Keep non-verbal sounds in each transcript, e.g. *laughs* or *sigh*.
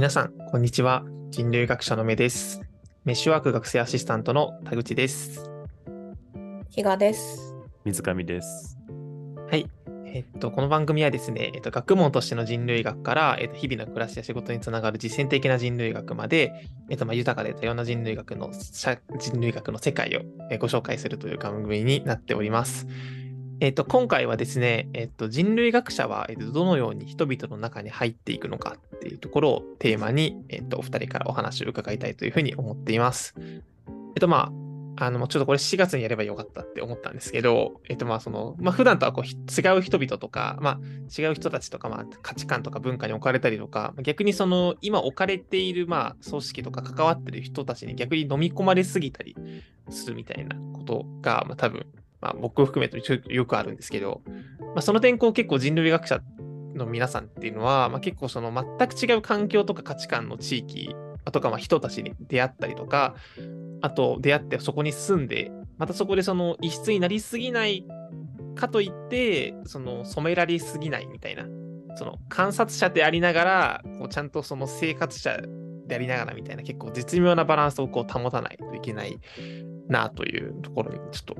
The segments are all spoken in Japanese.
皆さん、こんにちは。人類学者の目です。メッシュワーク学生アシスタントの田口です。比嘉です。水上です。はい。えっと、この番組はですね、えっと、学問としての人類学から、えっと、日々の暮らしや仕事につながる実践的な人類学まで、えっと、まあ、豊かで多様な人類学の、社人類学の世界をえーご紹介するという番組になっております。えっと、今回はですね、えっと、人類学者は、どのように人々の中に入っていくのかっていうところをテーマに、えっと、お二人からお話を伺いたいというふうに思っています。えっと、まあ、あの、ちょっとこれ4月にやればよかったって思ったんですけど、えっと、まあ、その、まあ、普段とはこう違う人々とか、まあ、違う人たちとか、まあ、価値観とか文化に置かれたりとか、逆にその、今置かれている、まあ、組織とか関わってる人たちに逆に飲み込まれすぎたりするみたいなことが、まあ、多分、まあ、僕を含めてよよくあるんですけど、まあ、その点、こう、結構人類学者の皆さんっていうのは、まあ、結構その全く違う環境とか価値観の地域とか、まあ、人たちに出会ったりとか、あと出会ってそこに住んで、またそこでその異質になりすぎないかといって、その染められすぎないみたいな、その観察者でありながら、こうちゃんとその生活者でありながらみたいな、結構絶妙なバランスをこう保たないといけないなというところにちょっと、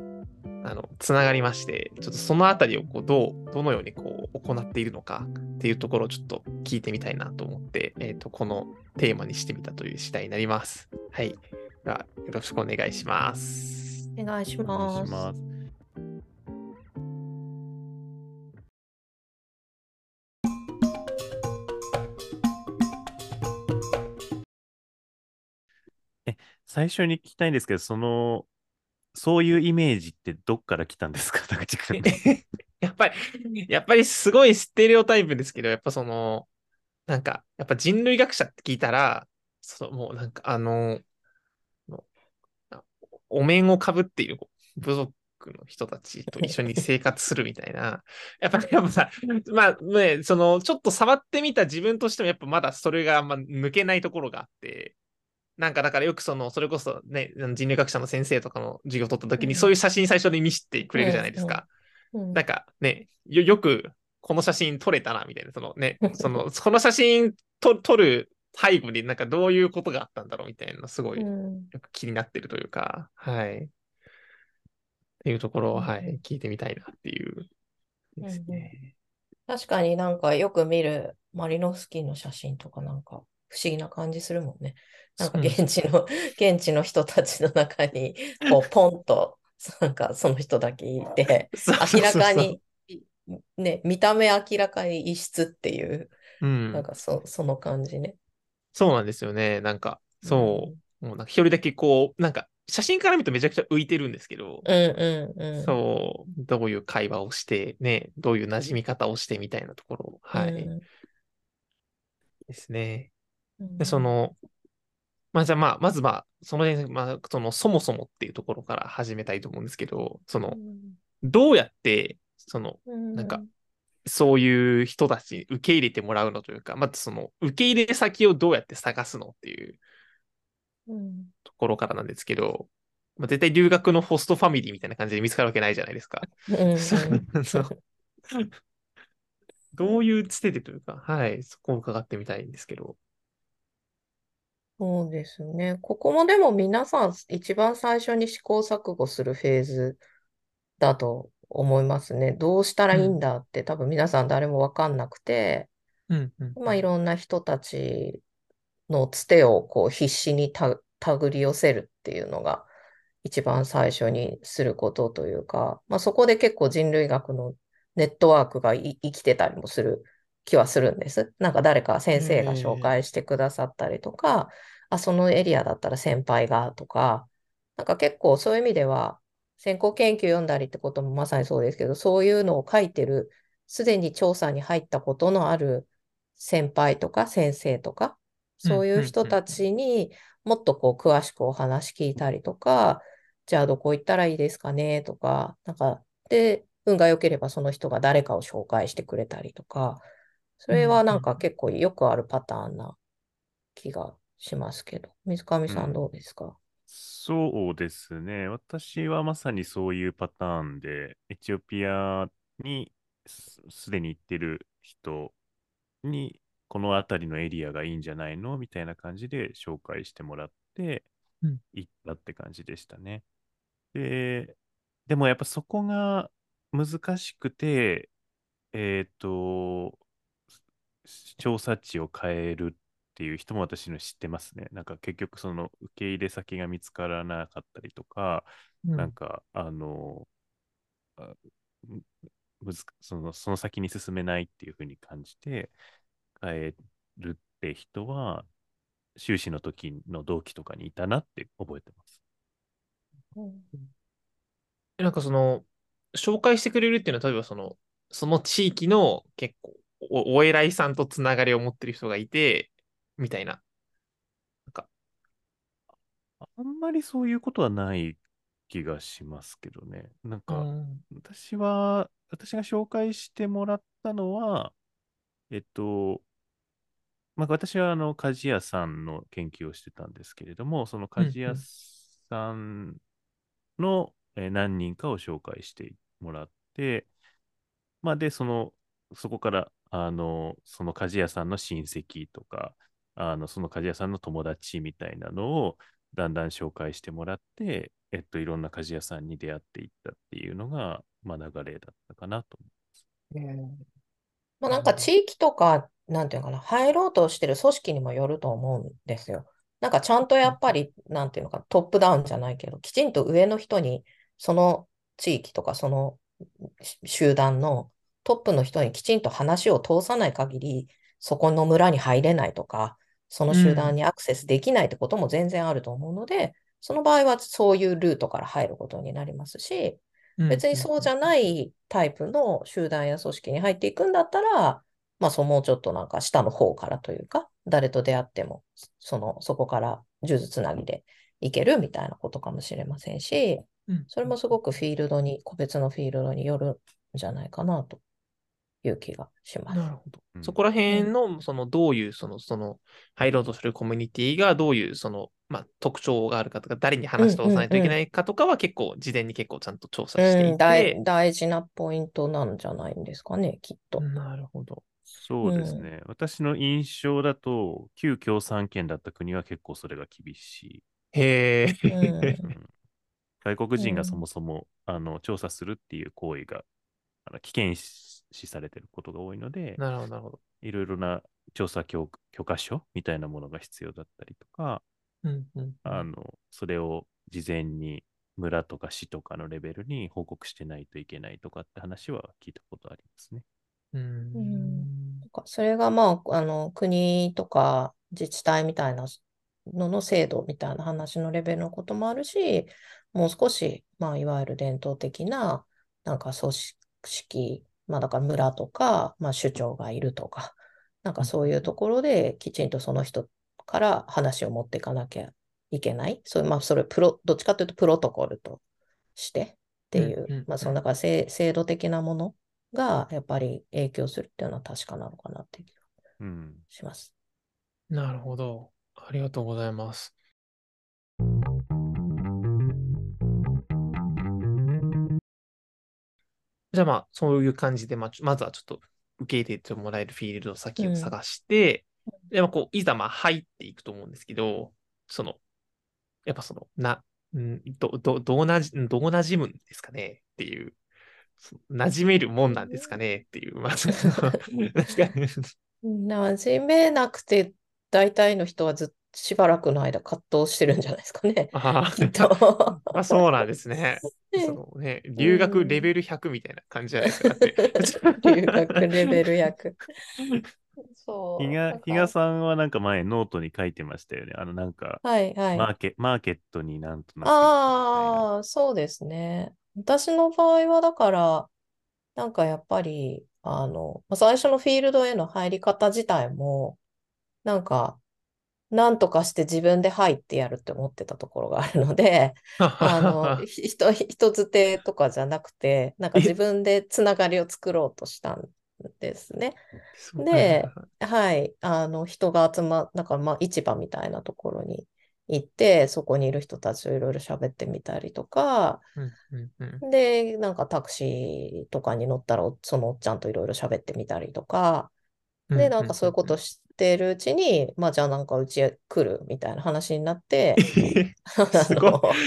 あの、つながりまして、ちょっとそのあたりをこうどう、どのようにこう行っているのかっていうところをちょっと聞いてみたいなと思って、えっ、と、このテーマにしてみたという次第になります。はい。ではよろしくお願いします。お願いしお願ます。いします。え、最初に聞きたいんですけど、その、そういうイメージってどっから来たんですか、*laughs* 君。*laughs* やっぱり、やっぱりすごいステレオタイプですけど、やっぱその、なんか、やっぱ人類学者って聞いたら、そう、もうなんかあの、お面をかぶっている部族の人たちと一緒に生活するみたいな。*laughs* やっぱり、やっぱさ、まあね、その、ちょっと触ってみた自分としてもやっぱまだそれがあんま抜けないところがあって、なんかだからよくその、それこそね、人類学者の先生とかの授業を取った時に、うんそういう写真最初に見せてくれるじゃないですか。うんなんかね、よ、よくこの写真撮れたな、みたいな、そのね、*laughs* その、この写真と撮る背後になんかどういうことがあったんだろうみたいな、すごいうんよく気になってるというか、はい。っていうところを、うんはい、聞いてみたいなっていうですね。確かになんかよく見るマリノフスキーの写真とかなんか不思議な感じするもんね。なんかうん現地の、*laughs* 現地の人たちの中に、こう、ポンと、なんかその人だけいて、*laughs* 明らかに、ね、見た目明らかに異質っていう、うんなんかそ、その感じね。そうなんですよね。なんか、そう。もうなんか一人だけこう、なんか写真から見るとめちゃくちゃ浮いてるんですけど、うんうんうん。そう、どういう会話をして、ね、どういう馴染み方をしてみたいなところ、はい、うんですね。うんで、その、まあじゃあまあ、まずまあ、その辺、まあ、その、そもそもっていうところから始めたいと思うんですけど、その、どうやって、その、うん。なんかそういう人たちに受け入れてもらうのというか、まずその、受け入れ先をどうやって探すのっていううん。ところからなんですけど、まあ、絶対留学のホストファミリーみたいな感じで見つかるわけないじゃないですか。*laughs* どういうつてでというか、はい、そこを伺ってみたいんですけど。そうですね。ここもでも皆さん一番最初に試行錯誤するフェーズだと思いますね。どうしたらいいんだって多分皆さん誰もわかんなくて、うん、うん。まあいろんな人たちのつてをこう必死にた手繰り寄せるっていうのが一番最初にすることというか、まあそこで結構人類学のネットワークがい生きてたりもする気はするんです。なんか誰か先生が紹介してくださったりとか、あ、そのエリアだったら先輩がとか、なんか結構そういう意味では先行研究読んだりってこともまさにそうですけど、そういうのを書いてる、すでに調査に入ったことのある先輩とか先生とか、そういう人たちにもっとこう詳しくお話聞いたりとか、じゃあどこ行ったらいいですかねとか、なんか、で、運が良ければその人が誰かを紹介してくれたりとか、それはなんか結構よくあるパターンな気がしますけど、水上さんどうですか？そうですね。私はまさにそういうパターンで、エチオピアにすすでに行ってる人にこの辺りのエリアがいいんじゃないのみたいな感じで紹介してもらってうん、行ったって感じでしたね。で、でもやっぱそこが難しくて、えっと、調査地を変えるっていう人も私の知ってますね。なんか結局その受け入れ先が見つからなかったりとか、うんなんかあの、あむむずそのその先に進めないっていうふうに感じて変えるって人は修士の時の同期とかにいたなって覚えてます。なんかその、紹介してくれるっていうのは、例えばその、その地域の結構お、お偉いさんとつながりを持ってる人がいて、みたいな。なんか、あんまりそういうことはない気がしますけどね。なんうか、ん私は、私が紹介してもらったのは、えっと、まあ、私はあの鍛冶屋さんの研究をしてたんですけれども、その鍛冶屋さんのえー何人かを紹介してもらって、まあ、で、その、そこから、あの、その鍛冶屋さんの親戚とか、あの、その鍛冶屋さんの友達みたいなのをだんだん紹介してもらって、えっと、いろんな鍛冶屋さんに出会っていったっていうのが、まあ、流れだったかなと思まあ、なんか地域とか、なんていうのかな、入ろうとしてる組織にもよると思うんですよ。なんかちゃんとやっぱり、なんていうのか、トップダウンじゃないけど、きちんと上の人に、その地域とか、そのし集団のトップの人にきちんと話を通さない限り、そこの村に入れないとか、その集団にアクセスできないってことも全然あると思うので、その場合はそういうルートから入ることになりますし、別にそうじゃないタイプの集団や組織に入っていくんだったら、まあ、そうもうちょっとなんか下の方からというか、誰と出会っても、その、そこから数珠つなぎでいけるみたいなことかもしれませんし、うん。それもすごくフィールドに、個別のフィールドによるんじゃないかなという気がします。なるほど。うんそこら辺の、その、どういう、その、その、入ろうとするコミュニティが、どういう、その、まあ、特徴があるかとか、誰に話しておさないといけないかとかは、結構、事前に結構ちゃんと調査してうん、い大て、大事なポイントなんじゃないんですかね、きっと。なるほど。う。そうですね。私の印象だと、旧共産圏だった国は結構それが厳しい。へえ。うんうん外国人うんがそもそも、あの調査するっていう行為があの危険視されてることが多いので、なるほど、なるほど。いろいろな調査許許可書みたいなものが必要だったりとか、うんうんうんあのそれを事前に村とか市とかのレベルに報告してないといけないとかって話は聞いたことありますね。うんうんかそれがまあ、あの、国とか自治体みたいなのの制度みたいな話のレベルのこともあるし、もう少し、まあ、いわゆる伝統的な、なんか組織、まあ、だから村とか、まあ、首長がいるとか、なんかそういうところできちんとその人から話を持っていかなきゃいけない。それ、まあ、それ、プロ、どっちかというとプロトコルとしてっていう、うんうんまあ、その、だから制制度的なものがやっぱり影響するっていうのは確かなのかなっていう気がうん。します。なるほど。ありがとうございます。じゃあまあ、そういう感じで、まあ、まずはちょっと受け入れてもらえるフィールド先を探して、で、まあ、こう、いざまあ入っていくと思うんですけど、その、やっぱその、な、んど、ど、どうなじ、どう馴染むんですかね？っていう、馴染めるもんなんですかね？っていう、まあ、*laughs* 馴染めなくて、大体の人はずっとしばらくの間葛藤してるんじゃないですかね。あ、*laughs* まあそうなんですね。ねそのね、留学レベル100みたいな感じじゃないですか。だって *laughs* 留学レベル役。そう。比嘉さんはなんか前ノートに書いてましたよね。あのなんか、はいはい。マーケマーケットになんとなくああ、そうですね。私の場合はだから、なんかやっぱり、あの、まあ最初のフィールドへの入り方自体も、なんか、なんとかして自分で入ってやるって思ってたところがあるので、あの、ひ人、人づてとかじゃなくて、なんか自分でつながりを作ろうとしたんですね。ではい。あの、人が集ま、なんかまあ市場みたいなところに行って、そこにいる人たちといろいろ喋ってみたりとか、で、なんかタクシーとかに乗ったら、そのおっちゃんといろいろ喋ってみたりとか、で、なんかそういうことしってるうちに、まあじゃあなんかうちへ来るみたいな話になって、*laughs* すごい。あの、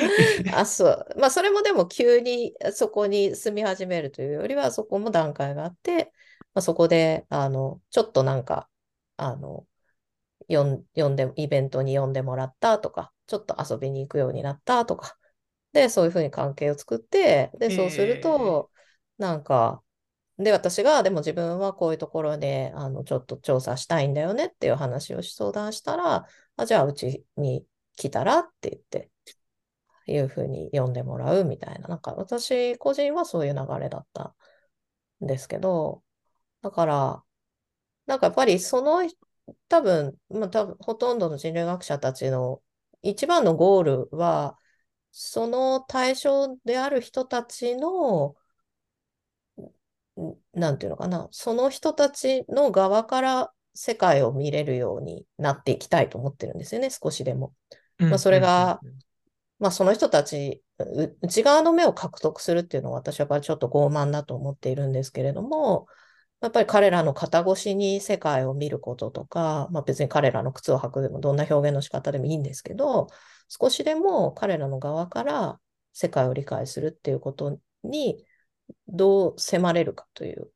あ、そう。まあ、それもでも急にそこに住み始めるというよりは、そこも段階があって、まあ、そこで、あの、ちょっとなんか、あの、呼ん、呼んで、イベントに呼んでもらったとか、ちょっと遊びに行くようになったとか、で、そういうふうに関係を作って、で、そうすると、なんか、で、私が、でも自分はこういうところで、あの、ちょっと調査したいんだよねっていう話を相談したら、あ、じゃあ、うちに来たらって言って、いうふうに呼んでもらうみたいな、なんか私個人はそういう流れだったんですけど、だから、なんかやっぱりその、多分、まあ多分、ほとんどの人類学者たちの一番のゴールは、その対象である人たちの、なんていうのかな、その人たちの側から世界を見れるようになっていきたいと思ってるんですよね、少しでも。まあそれがまあ、その人たち、う内側の目を獲得するっていうのは私はやっぱりちょっと傲慢だと思っているんですけれども、やっぱり彼らの肩越しに世界を見ることとか、まあ、別に彼らの靴を履くでもどんな表現の仕方でもいいんですけど、少しでも彼らの側から世界を理解するっていうことにどう迫れるかという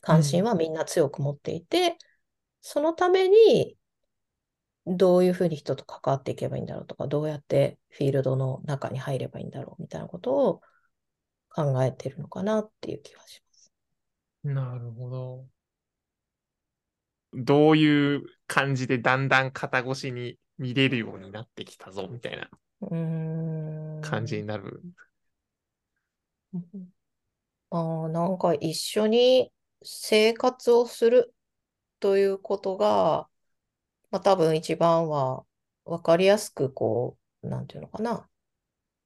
関心はみんな強く持っていて、そのためにどういうふうに人と関わっていけばいいんだろうとか、どうやってフィールドの中に入ればいいんだろうみたいなことを考えてるのかなっていう気がします。なるほど。どういう感じでだんだん肩越しに見れるようになってきたぞみたいな。感じになる。ああ、なんか一緒に生活をするということが、まあ多分一番は分かりやすくこう、なんていうのかな。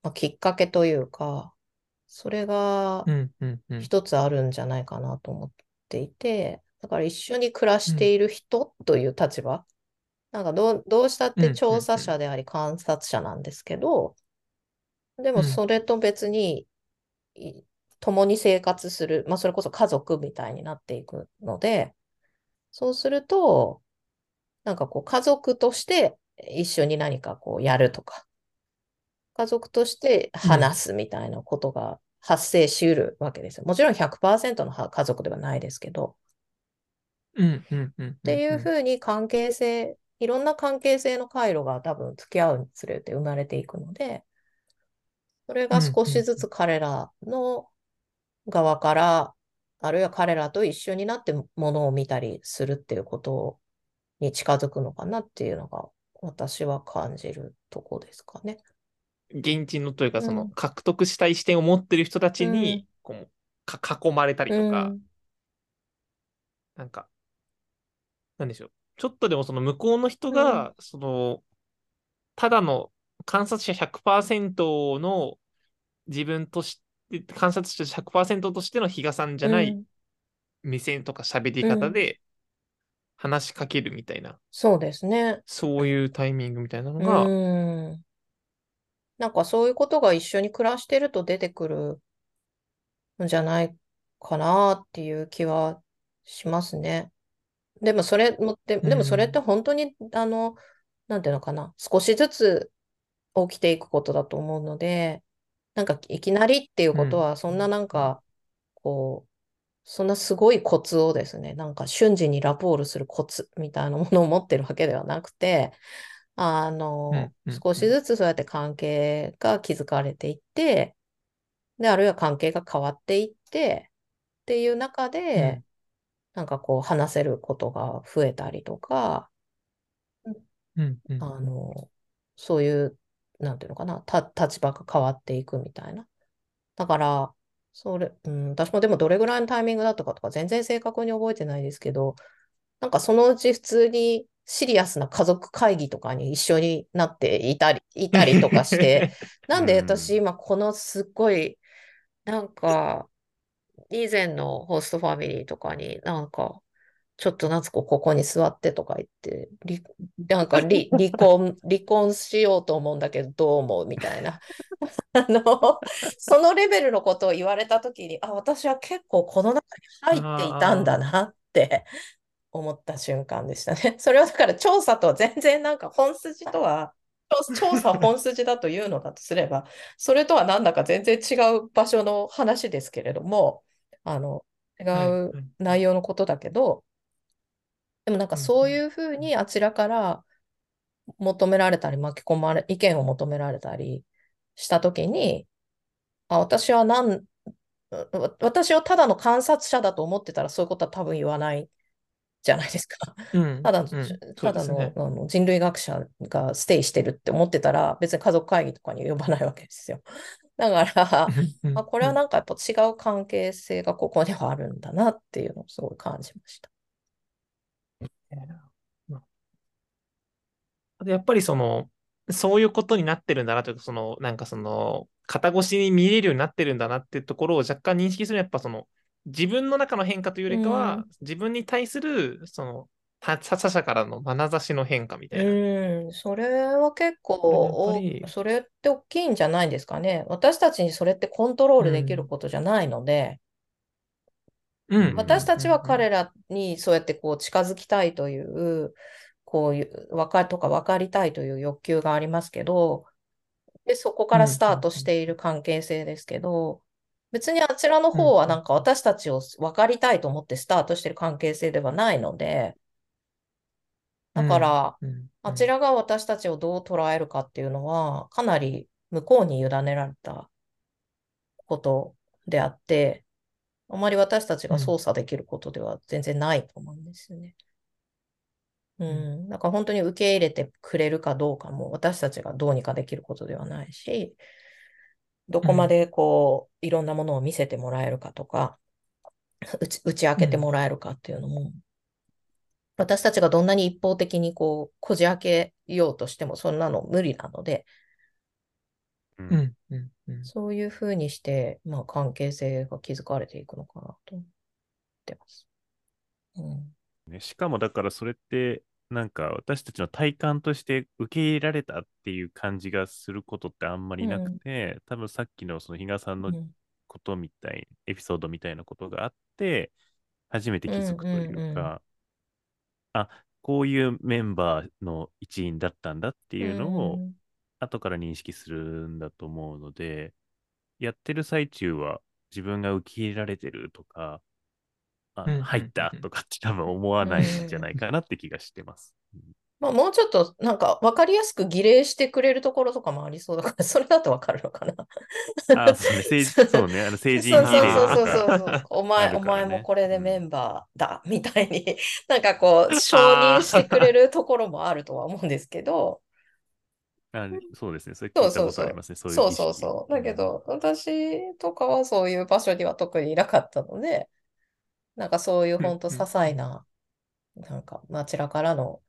まあ、きっかけというか、それがうんうんうん。一つあるんじゃないかなと思っていて、だから一緒に暮らしている人という立場、なんかどう、どうしたっうんうんうんて調査者であり観察者なんですけど、でもうんそれと別に、い共に生活する、まあそれこそ家族みたいになっていくので、そうすると、なんかこう家族として一緒に何かこうやるとか、家族として話すみたいなことが発生しうるわけですよ。もちろん100%のは家族ではないですけど、うんうんうん。っっていうふうに関係性、いろんな関係性の回路が多分付き合うにつれて生まれていくので、それが少しずつ彼らの側から、あるいは彼らと一緒になってものを見たりするっていうことに近づくのかなっていうのが私は感じるとこですかね。現地のというか、そのうん獲得したい視点を持ってる人たちうんに、こう、か囲まれたりとか、うんなんか、なんでしょう。ちょっとでもその向こうの人が、その、ただの観察者100%の自分として、観察者100%としての比嘉さんじゃないうん目線とか喋り方で話しかけるみたいな、そうですね。そういうタイミングみたいなのうが、ん。なんかそういうことが一緒に暮らしてると出てくるんじゃないかなっていう気はしますね。でもそれもって、でもそれって本当に、あの、なんていうのかな、少しずつ起きていくことだと思うので、なんかいきなりっていうことは、そんななんか、こう、そんなすごいコツをですね、なんか瞬時にラポールするコツみたいなものを持ってるわけではなくて、あの、少しずつそうやって関係が築かれていって、で、あるいは関係が変わっていって、っていう中で、なんかこう話せることが増えたりとか、あの、そういう、なんていうのかな、た、立場が変わっていくみたいな。だから、それ、うん、私もでもどれぐらいのタイミングだったかとか全然正確に覚えてないですけど、なんかそのうち普通にシリアスな家族会議とかに一緒になっていたり、いたりとかして、*laughs* なんで私今このすっごい、なんか、以前のホストファミリーとかになんか、ちょっと夏子ここに座ってとか言って、りなんか *laughs* 離、離婚、離婚しようと思うんだけどどう思うみたいな。*laughs* あの、そのレベルのことを言われたときに、あ、私は結構この中に入っていたんだなって思った瞬間でしたね。*laughs* それはだから調査とは全然なんか本筋とは、調調査本筋だというのだとすれば、それとはなんだか全然違う場所の話ですけれども、あの、違う内容のことだけど、でもなんかそういうふうにあちらから求められたり巻き込まれ、意見を求められたりしたときに、あ、私はなん、私をただの観察者だと思ってたらそういうことは多分言わないじゃないですか。うんただ、うんただの,、ねあの人類学者がステイしてるって思ってたら別に家族会議とかに呼ばないわけですよ。*laughs* だから、うんあ、これはなんかやっぱ違う関係性がここにはあるんだなっていうのをすごい感じました。でやっぱりその、そういうことになってるんだなというか、その、なんかその、肩越しに見れるようになってるんだなっていうところを若干認識するのはやっぱその、自分の中の変化というよりかは、うん自分に対する、その、他他者からの眼差しの変化みたいな。うん、それは結構それって大きいんじゃないですかね。私たちにそれってコントロールできることじゃないので、うん。私たちは彼らにそうやってこう近づきたいという、こういう、わかとか分かりたいという欲求がありますけど、で、そこからスタートしている関係性ですけど、別にあちらの方はなんか私たちを分かりたいと思ってスタートしている関係性ではないので、だから、あちらが私たちをどう捉えるかっていうのは、かなり向こうに委ねられたことであって、あまり私たちが操作できることでは全然ないと思うんですよね。うん。だから本当に受け入れてくれるかどうかも私たちがどうにかできることではないし、どこまでこう、いろんなものを見せてもらえるかとか、打ち打ち明けてもらえるかっていうのも、私たちがどんなに一方的にこう、こじ開けようとしてもそんなの無理なので、ううんんうんうん。そういうふうにして、まあ、関係性が築かれていくのかなと思ってます。うん。ね、しかもだからそれって、なんか私たちの体感として受け入れられたっていう感じがすることってあんまりなくて、多分さっきのその比嘉さんのうん。ことみたい、エピソードみたいなことがあって、初めて気づくというか、うんうんうんあ、こういうメンバーの一員だったんだっていうのを、うん後から認識するんだと思うので、やってる最中は自分が受け入れられてるとか、あ入ったとかって多分思わないんじゃないかなって気がしてます。うんまあ、もうちょっとなんか分かりやすく儀礼してくれるところとかもありそうだから、それだと分かるのかな。*laughs* あ、そうね、そうね、あの成人そう儀礼そうそうとそうそうか。お前、お前もこれでメンバーだ、みたいに、なんかこう、承認してくれるところもあるとは思うんですけど、あそうですね、それ聞いたそうそう。そうことありますね、そういうそうそうそう。だけど、私とかはそういう場所には特にいなかったので、なんかそういう本当些細な、なんか街からの、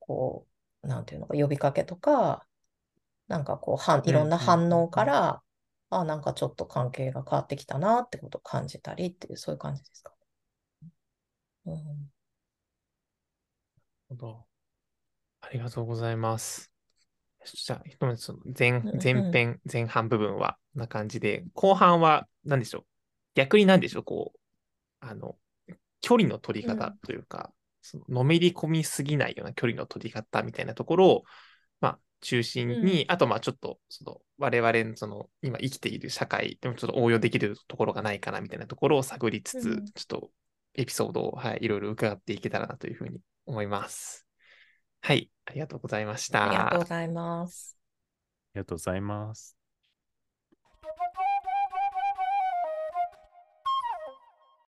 こう、なんていうのか、呼びかけとか、なんかこう、はんいろんな反応から、あ、なんかちょっと関係が変わってきたなってことを感じたりっていう、そういう感じですか。うん、なるほど。ありがとうございます。じゃあ、ひとまずその前前編、前半部分はな感じで、後半は何でしょう？逆に何でしょう？こう、あの、距離の取り方というか、そののめり込みすぎないような距離の取り方みたいなところを、まあ、中心に、あと、まあ、ちょっと、その、我々の、その、今生きている社会でもちょっと応用できるところがないかなみたいなところを探りつつ、うん。ちょっとエピソードを、はい、いろいろ伺っていけたらなというふうに思います。はい、ありがとうございました。ありがとうございます。ありがとうございます。